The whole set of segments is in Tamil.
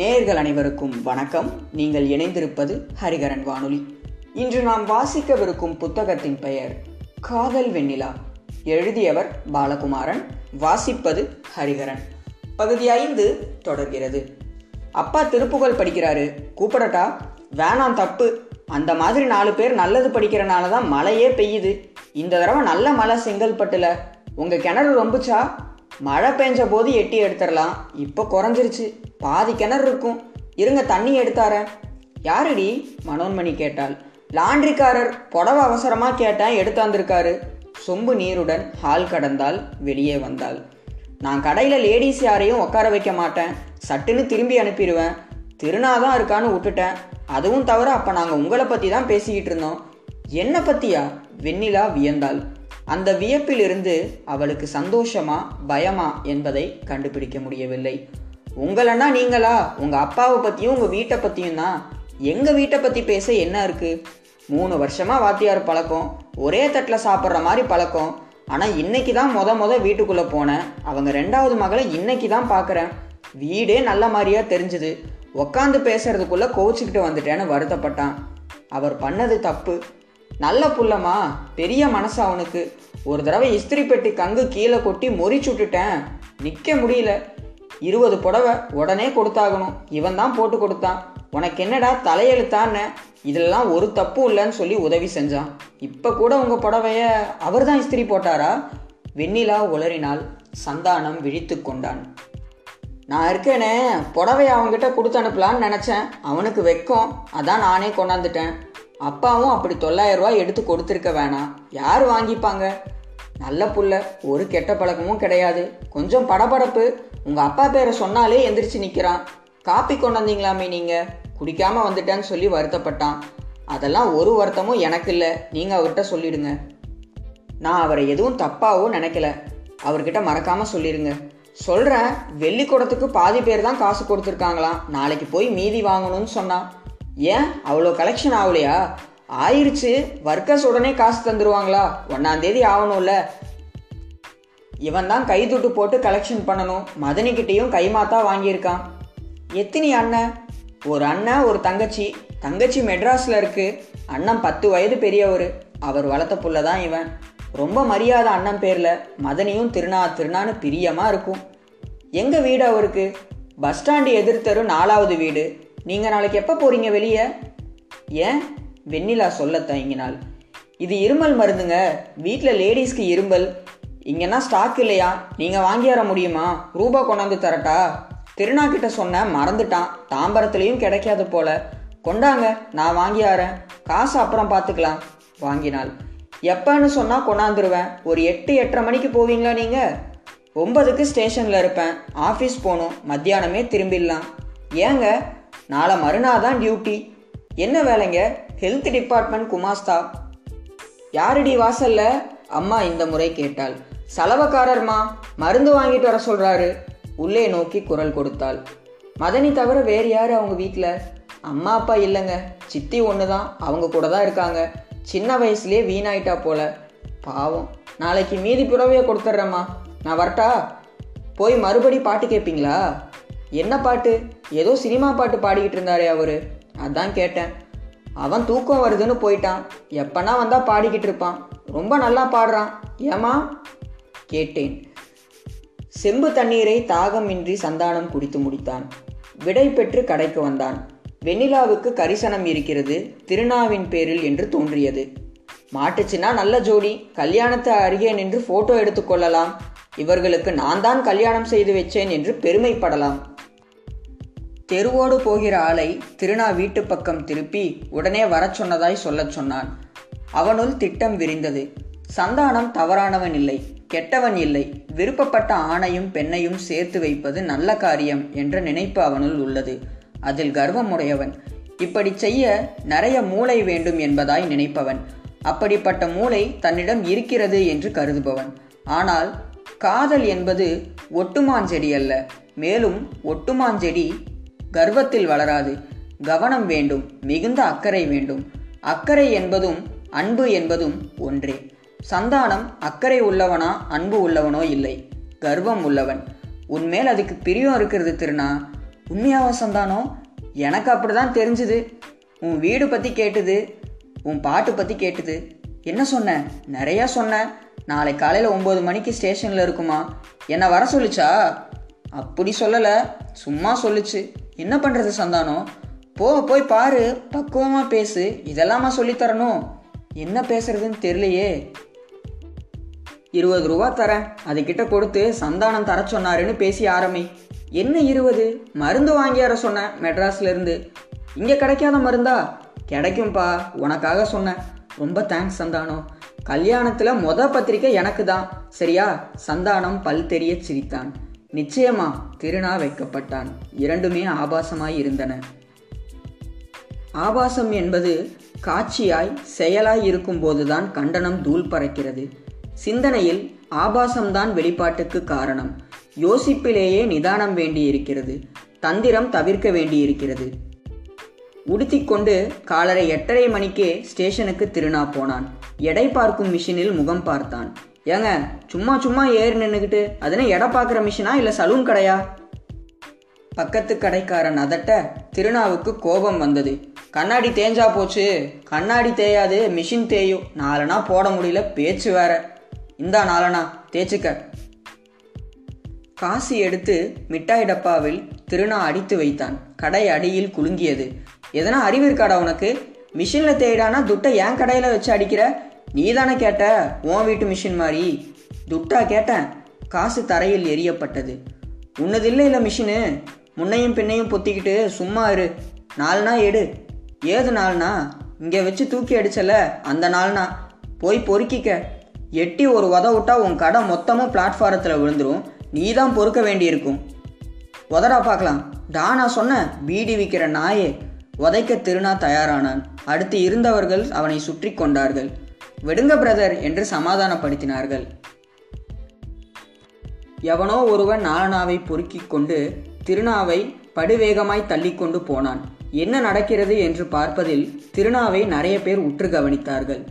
நேர்கள் அனைவருக்கும் வணக்கம். நீங்கள் இணைந்திருப்பது ஹரிகரன் வானொலி. இன்று நாம் வாசிக்கவிருக்கும் புத்தகத்தின் பெயர் காதல் வெண்ணிலா. எழுதியவர் பாலகுமாரன் வாசிப்பது ஹரிகரன். பகுதி ஐந்து தொடர்கிறது. அப்பா திருப்புகழ் படிக்கிறாரு. கூப்பிடட்டா? வேணாம் தப்பு. அந்த மாதிரி நாலு பேர் நல்லது படிக்கிறனால தான் மழையே பெய்யுது. இந்த தடவை நல்ல மழை செங்கல்பட்டுல. உங்க கிணறு ரொம்புச்சா? மழை பெஞ்ச போது எட்டி எடுத்துடலாம். இப்போ குறைஞ்சிருச்சு. பாதி கிணறு இருக்கும். இருங்க தண்ணி எடுத்தாரேன். யாருடி? மனோன்மணி கேட்டாள். லாண்ட்ரிக்காரர் புடவை அவசரமாக கேட்டேன் எடுத்தாந்திருக்காரு சொம்பு நீருடன் ஹால் கடந்தால் வெளியே வந்தாள். நான் கடையில் லேடிஸ் யாரையும் உட்கார வைக்க மாட்டேன். சட்டுன்னு திரும்பி அனுப்பிடுவேன். திருநாதான் இருக்கான்னு விட்டுட்டேன். அதுவும் தவிர அப்போ நாங்கள் உங்களை பற்றி தான் பேசிக்கிட்டு இருந்தோம். என்னை பற்றியா வெண்ணிலா வியந்தாள். அந்த வியப்பிலிருந்து அவளுக்கு சந்தோஷமா பயமா என்பதை கண்டுபிடிக்க முடியவில்லை. உங்களன்னா நீங்களா? உங்கள் அப்பாவை பற்றியும் உங்கள் வீட்டை பற்றியும் தான். எங்கள் வீட்டை பற்றி பேச என்ன இருக்குது மூணு வருஷமாக வாத்தியார் பழக்கம் ஒரே தட்டில் சாப்பிட்ற மாதிரி பழக்கம். ஆனால் இன்னைக்கு தான் மொத மொதல் வீட்டுக்குள்ளே போனேன். அவங்க ரெண்டாவது மகளை இன்னைக்கு தான் பார்க்குறேன் வீடே நல்ல மாதிரியா தெரிஞ்சுது. உக்காந்து பேசுறதுக்குள்ளே கோச்சிக்கிட்டு வந்துட்டேன்னு வருத்தப்பட்டான். அவர் பண்ணது தப்பு. நல்ல புள்ளமா பெரிய மனசு அவனுக்கு ஒரு தடவை இஸ்திரி பெட்டி கங்கு கீழே கொட்டி முறிச்சு விட்டுட்டேன். நிற்க முடியல. இருபது புடவை உடனே கொடுத்தாகணும். இவன் தான் போட்டு கொடுத்தான். உனக்கு என்னடா தலையெழுத்தான்னு. இதெல்லாம் ஒரு தப்பும் இல்லைன்னு சொல்லி உதவி செஞ்சான். இப்போ கூட உங்கள் புடவைய அவர் தான் இஸ்திரி போட்டாரா? வெண்ணிலா உளறினால் சந்தானம் விழித்து கொண்டான். நான் இருக்கேனே. புடவைய அவன்கிட்ட கொடுத்து அனுப்பலான்னு நினச்சேன். அவனுக்கு வெக்கம். அதான் நானே கொண்டாந்துட்டேன். அப்பாவும் அப்படி தொள்ளாயிரம் ரூபாய் எடுத்து கொடுத்துருக்க வேணாம். யார் வாங்கிப்பாங்க? நல்ல புள்ள ஒரு கெட்ட பழக்கமும் கிடையாது. கொஞ்சம் படபடப்பு. உங்கள் அப்பா பேரை சொன்னாலே எந்திரிச்சு நிற்கிறான் காப்பி கொண்டு வந்தீங்களாமே நீங்கள் குடிக்காமல் வந்துட்டேன்னு சொல்லி வருத்தப்பட்டான். அதெல்லாம் ஒரு வருத்தமும் எனக்கு இல்லை. நீங்கள் அவர்கிட்ட சொல்லிடுங்க. நான் அவரை எதுவும் தப்பாவோ நினைக்கல. அவர்கிட்ட மறக்காமல் சொல்லிடுங்க. சொல்கிறேன் வெள்ளிக்கூடத்துக்கு பாதி பேர் தான் காசு கொடுத்துருக்காங்களாம். நாளைக்கு போய் மீதி வாங்கணும்னு சொன்னான். ஏன்? அவ்வளோ கலெக்ஷன் ஆகலையா? ஆயிடுச்சு ஒர்க்கர்ஸ் உடனே காசு தந்துடுவாங்களா ஒன்னாந்தேதி ஆகணும்ல. இவன் தான் கை துட்டு போட்டு கலெக்ஷன் பண்ணணும். மதனிக்கிட்டேயும் கைமாத்தா வாங்கியிருக்கான். எத்தினி அண்ணன்? ஒரு அண்ணன் ஒரு தங்கச்சி. தங்கச்சி மெட்ராஸில் இருக்குது அண்ணன் பத்து வயது பெரியவர். அவர் வளர்த்த புள்ள தான் இவன். ரொம்ப மரியாதை அண்ணன் பேரில். மதனியும் திருநா திருநான்னு பிரியமாக இருக்கும். எங்கள் வீடு அவருக்கு? பஸ் ஸ்டாண்டு எதிர்த்தரும் நாலாவது வீடு. நீங்கள் நாளைக்கு எப்போ போகிறீங்க வெளியே? ஏன்? வெண்ணிலா சொல்ல தயங்கினாள். இது இருமல் மருந்துங்க. வீட்டில் லேடிஸ்க்கு இருமல். இங்கன்னா ஸ்டாக் இல்லையா? நீங்கள் வாங்கி வர முடியுமா? ரூபா கொண்டாந்து தரட்டா? திருநா கிட்ட சொன்னேன் மறந்துட்டான். தாம்பரத்துலேயும் கிடைக்காது போல. கொண்டாங்க நான் வாங்கி வரேன். காசு அப்புறம் பார்த்துக்கலாம் வாங்கினாள். எப்பன்னு சொன்னால் கொண்டாந்துருவேன். ஒரு எட்டு எட்டரை மணிக்கு போவீங்களா நீங்கள் ஒன்பதுக்கு ஸ்டேஷனில் இருப்பேன். ஆஃபீஸ் போகணும். மத்தியானமே திரும்பிடலாம். ஏங்க நாளை மறுநாள் தான் டியூட்டி. என்ன வேலைங்க? ஹெல்த் டிபார்ட்மெண்ட் குமாஸ்தா. யாரடி வாசல்ல? அம்மா இந்த முறை கேட்டாள். சலவக்காரர்மா மருந்து வாங்கிட்டு வர சொல்றாரு. உள்ளே நோக்கி குரல் கொடுத்தாள். மதனி தவிர வேறு யார் அவங்க வீட்டில் அம்மா அப்பா இல்லைங்க. சித்தி ஒன்று தான் அவங்க கூட தான் இருக்காங்க. சின்ன வயசுலேயே வீணாயிட்டா போல. பாவம். நாளைக்கு மீதி புறவையை கொடுத்துட்றேம்மா. நான் வரட்டா? போய் மறுபடி பாட்டு கேட்பீங்களா என்ன பாட்டு? ஏதோ சினிமா பாட்டு பாடிக்கிட்டு இருந்தாரே அவரு. அதான் கேட்டேன். அவன் தூக்கம் வருதுன்னு போயிட்டான். எப்பனா வந்தா பாடிக்கிட்டு இருப்பான். ரொம்ப நல்லா பாடுறான். ஏமா கேட்டேன். செம்பு தண்ணீரை தாகமின்றி சந்தானம் குடித்து முடித்தான். விடை பெற்று கடைக்கு வந்தான். வெண்ணிலாவுக்கு கரிசனம் இருக்கிறது திருநாவின் பேரில் என்று தோன்றியது. மாட்டுச்சுன்னா நல்ல ஜோடி. கல்யாணத்தை அருகே நின்று போட்டோ எடுத்துக்கொள்ளலாம் இவர்களுக்கு நான் தான் கல்யாணம் செய்து வச்சேன் என்று பெருமைப்படலாம். தெருவோடு போகிற ஆளை திருநா வீட்டு பக்கம் திருப்பி உடனே வரச் சொன்னதாய் சொல்லச் சொன்னான். அவனுள் திட்டம் விரிந்தது. சந்தானம் தவறானவன் இல்லை கெட்டவன் இல்லை. விருப்பப்பட்ட ஆணையும் பெண்ணையும் சேர்த்து வைப்பது நல்ல காரியம் என்ற நினைப்பு அவனுள் உள்ளது. அதில் கர்வமுடையவன். இப்படி செய்ய நிறைய மூளை வேண்டும் என்பதாய் நினைப்பவன். அப்படிப்பட்ட மூளை தன்னிடம் இருக்கிறது என்று கருதுபவன். ஆனால் காதல் என்பது ஒட்டுமாஞ்செடி அல்ல மேலும் ஒட்டுமாஞ்செடி கர்வத்தில் வளராது. கவனம் வேண்டும். மிகுந்த அக்கறை வேண்டும். அக்கறை என்பதும் அன்பு என்பதும் ஒன்றே. சந்தானம் அக்கறை உள்ளவனா அன்பு உள்ளவனோ இல்லை. கர்வம் உள்ளவன். உன்மேல் அதுக்கு பிரியம் இருக்கிறது திருநா உண்மையாவா சந்தானம் எனக்கு அப்படிதான் தெரிஞ்சுது. உன் வீடு பற்றி கேட்டுது. உன் பாட்டு பற்றி கேட்டுது. என்ன சொன்ன? நிறையா சொன்ன. நாளை காலையில் ஒம்பது மணிக்கு ஸ்டேஷனில் இருக்குமா? என்னை வர சொல்லுச்சா? அப்படி சொல்லலை. சும்மா சொல்லுச்சு. என்ன பண்ணுறது சந்தானம் போ போய் பாரு பக்குவமாக பேசு இதெல்லாமா சொல்லித்தரணும். என்ன பேசுறதுன்னு தெரியலையே. இருபது ரூபா தரேன். அதுக்கிட்ட கொடுத்து சந்தானம் தர சொன்னாருன்னு பேசி ஆரம்பி. என்ன இருபது? மருந்து வாங்கியார சொன்னேன் மெட்ராஸ்ல இருந்து. இங்கே கிடைக்காத மருந்தா? கிடைக்கும்பா உனக்காக சொன்னேன். ரொம்ப தேங்க்ஸ் சந்தானம் கல்யாணத்தில் மொத பத்திரிக்கை எனக்கு தான் சரியா? சந்தானம் பல் தெரிய சிரித்தான். நிச்சயமா திருநா வைக்கப்பட்டான். இரண்டுமே ஆபாசமாய் இருந்தன. ஆபாசம் என்பது காட்சியாய் செயலாய் இருக்கும் போதுதான் கண்டனம் தூள் பறக்கிறது. சிந்தனையில் ஆபாசம்தான் வெளிப்பாட்டுக்கு காரணம். யோசிப்பிலேயே நிதானம் வேண்டியிருக்கிறது. தந்திரம் தவிர்க்க வேண்டியிருக்கிறது. உடுத்திக்கொண்டு காலரை எட்டரை மணிக்கே ஸ்டேஷனுக்கு திருநா போனான். எடை பார்க்கும் மிஷினில் முகம் பார்த்தான். ஏங்க சும்மா சும்மா ஏறி நின்றுக்கிட்டு அதனே எடை பார்க்குற மிஷினா இல்லை சலூன் கடையா? பக்கத்து கடைக்காரன் அதட்ட திருநாவுக்கு கோபம் வந்தது. கண்ணாடி தேஞ்சா போச்சு. கண்ணாடி தேயாது மிஷின் தேயும் நாலனா போட முடியல பேச்சு வேற. இந்தா நாலனா தேய்ச்சிக்க. காசி எடுத்து மிட்டாய் டப்பாவில் திருநா அடித்து வைத்தான். கடை அடியில் குலுங்கியது. எதனா அறிவு இருக்காடா உனக்கு? மிஷினில் தேடானா துட்டை ஏன் கடையில் வச்சு அடிக்கிற? நீ தானே கேட்ட? உன் வீட்டு மிஷின் மாதிரி துட்டா கேட்டேன். காசு தரையில் எரியப்பட்டது உன்னது இல்லை இல்லை மிஷினு. முன்னையும் பின்னையும் பொத்திக்கிட்டு சும்மா இரு. நாலுனா எடு. ஏது நாள்னா? இங்கே வச்சு தூக்கி அடிச்சல அந்த நாள்னா. போய் பொறுக்கிக்க. எட்டி ஒரு உத விட்டா உன் கடை மொத்தமும் பிளாட்ஃபாரத்தில் விழுந்துரும். நீ தான் பொறுக்க வேண்டியிருக்கும். உதடா பார்க்கலாம் டானா சொன்ன பீடி விற்கிற நாயே. உதைக்க திருநா தயாரானான். அடுத்து இருந்தவர்கள் அவனை சுற்றி கொண்டார்கள். விடுங்க பிரதர் என்று சமாதானப்படுத்தினார்கள். எவனோ ஒருவன் நாலனாவை பொறுக்கிக் கொண்டு திருநாவை படுவேகமாய் தள்ளிக்கொண்டு போனான். என்ன நடக்கிறது என்று பார்ப்பதில் திருநாவை நிறைய பேர் உற்று கவனித்தார்கள்.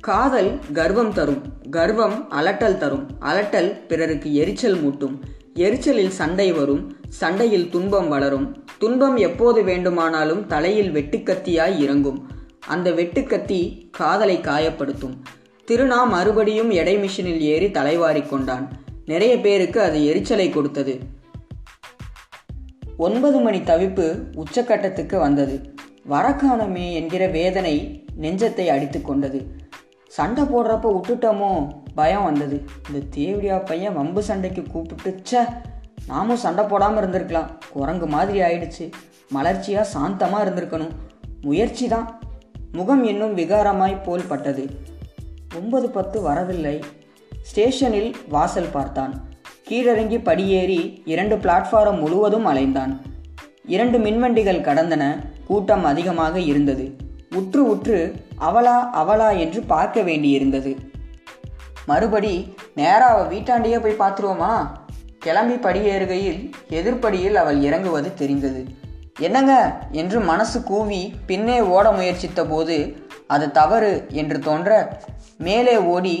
காதல் கர்வம் தரும் கர்வம் அலட்டல் தரும். அலட்டல் பிறருக்கு எரிச்சல் மூட்டும். எரிச்சலில் சண்டை வரும் சண்டையில் துன்பம் வளரும். துன்பம் எப்போது வேண்டுமானாலும் தலையில் வெட்டுக்கத்தியாய் இறங்கும். அந்த வெட்டுக்கத்தி காதலை காயப்படுத்தும். திருநா மறுபடியும் எடை மிஷினில் ஏறி தலைவாரி கொண்டான். நிறைய பேருக்கு அது எரிச்சலை கொடுத்தது. ஒன்பது மணி தவிப்பு உச்சக்கட்டத்துக்கு வந்தது. வரக்கானமே என்கிற வேதனை நெஞ்சத்தை அடித்து கொண்டது. சண்டை போடுறப்ப விட்டுட்டோமோ பயம் வந்தது. இந்த தேவடியா பையன் வம்பு சண்டைக்கு கூப்பிட்டு ச்சே நாமும் சண்டை போடாமல் இருந்திருக்கலாம். குரங்கு மாதிரி ஆயிடுச்சு. மலர்ச்சியாக சாந்தமாக இருந்திருக்கணும். முயற்சி தான். முகம் இன்னும் விகாரமாய் போல் பட்டது ஒன்பது பத்து வரவில்லை. ஸ்டேஷனில் வாசல் பார்த்தான். கீழிறங்கி படியேறி இரண்டு பிளாட்ஃபாரம் முழுவதும் அலைந்தான். இரண்டு மின்வண்டிகள் கடந்தன. கூட்டம் அதிகமாக இருந்தது. உற்று உற்று அவளா அவளா என்று பார்க்க வேண்டியிருந்தது. மறுபடி நேராக வீட்டாண்டியே போய் பார்த்துருவோமா? கிளம்பி படியேறுகையில் எதிர்ப்படியில் அவள் இறங்குவது தெரிந்தது. என்னங்க? என்று மனசு கூவி பின்னே ஓட முயற்சித்த போது அது தவறு என்று தோன்ற மேலே ஓடி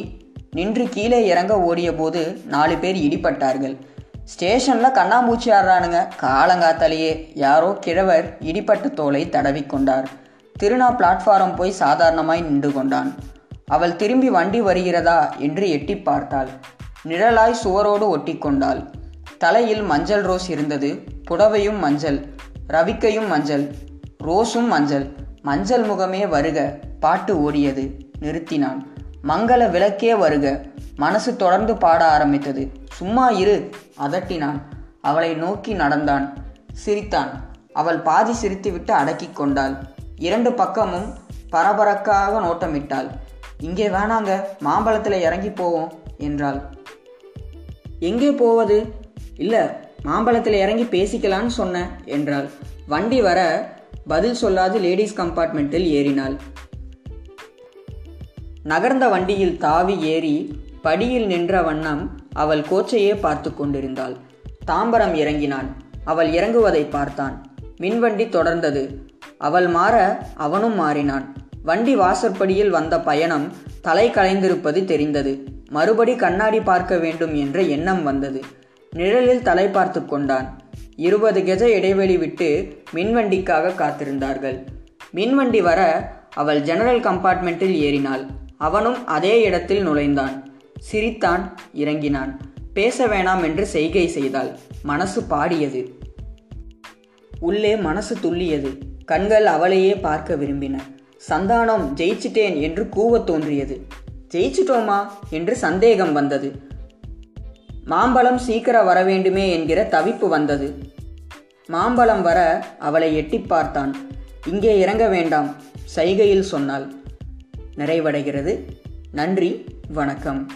நின்று கீழே இறங்க ஓடிய போது நாலு பேர் இடிப்பட்டார்கள் ஸ்டேஷனில் கண்ணாம்பூச்சி ஆடுறானுங்க. காலங்காத்தாலேயே யாரோ கிழவர் இடிப்பட்ட தோலை தடவிக்கொண்டார். திருநா பிளாட்ஃபாரம் போய் சாதாரணமாய் நின்று கொண்டான். அவள் திரும்பி வண்டி வருகிறதா என்று எட்டி பார்த்தாள். நிழலாய் சுவரோடு ஒட்டி கொண்டாள் தலையில் மஞ்சள் ரோஸ் இருந்தது. புடவையும் மஞ்சள். ரவிக்கையும் மஞ்சள் ரோஸும் மஞ்சள். மஞ்சள் முகமே வருக பாட்டு ஓடியது நிறுத்தினான். மங்கள விளக்கே வருக மனசு தொடர்ந்து பாட ஆரம்பித்தது. சும்மா இரு அதட்டினான். அவளை நோக்கி நடந்தான். சிரித்தான். அவள் பாதி சிரித்துவிட்டு அடக்கி கொண்டாள். இரண்டு பக்கமும் பரபரக்காக நோட்டமிட்டாள். இங்கே வேணாங்க மாம்பழத்தில் இறங்கி போவோம் என்றாள். எங்கே போவது? இல்லை மாம்பழத்தில் இறங்கி பேசிக்கலான்னு சொன்னேன் என்றாள். வண்டி வர பதில் சொல்லாது லேடிஸ் கம்பார்ட்மெண்ட்டில் ஏறினாள். நகர்ந்த வண்டியில் தாவி ஏறி படியில் நின்ற வண்ணம் அவள் கோச்சையே பார்த்து கொண்டிருந்தாள். தாம்பரம் இறங்கினான். அவள் இறங்குவதை பார்த்தான். மின்வண்டி தொடர்ந்தது. அவள் மாற அவனும் மாறினான். வண்டி வாசற்படியில் வந்த பயணம் தலை கலைந்திருப்பது தெரிந்தது. மறுபடி கண்ணாடி பார்க்க வேண்டும் என்ற எண்ணம் வந்தது. நிழலில் தலை பார்த்து கொண்டான். இருபது கெஜ இடைவெளி விட்டு மின்வண்டிக்காக காத்திருந்தார்கள். மின்வண்டி வர அவள் ஜெனரல் கம்பார்ட்மெண்ட்டில் ஏறினாள். அவனும் அதே இடத்தில் நுழைந்தான். சிரித்தான் இறங்கினான். பேச வேணாம் என்று செய்கை செய்தாள். மனசு பாடியது. உள்ளே மனசு துள்ளியது. கண்கள் அவளையே பார்க்க விரும்பின. சந்தானம் ஜெயிச்சிட்டேன் என்று கூவத் தோன்றியது. ஜெயிச்சிட்டோமா? என்று சந்தேகம் வந்தது. மாம்பழம் சீக்கிரம் வர வேண்டுமே என்கிற தவிப்பு வந்தது. மாம்பழம் வர அவளை எட்டி பார்த்தான். இங்கே இறங்க வேண்டாம் சைகையில் சொன்னாள். நிறைவடைகிறது. நன்றி வணக்கம்.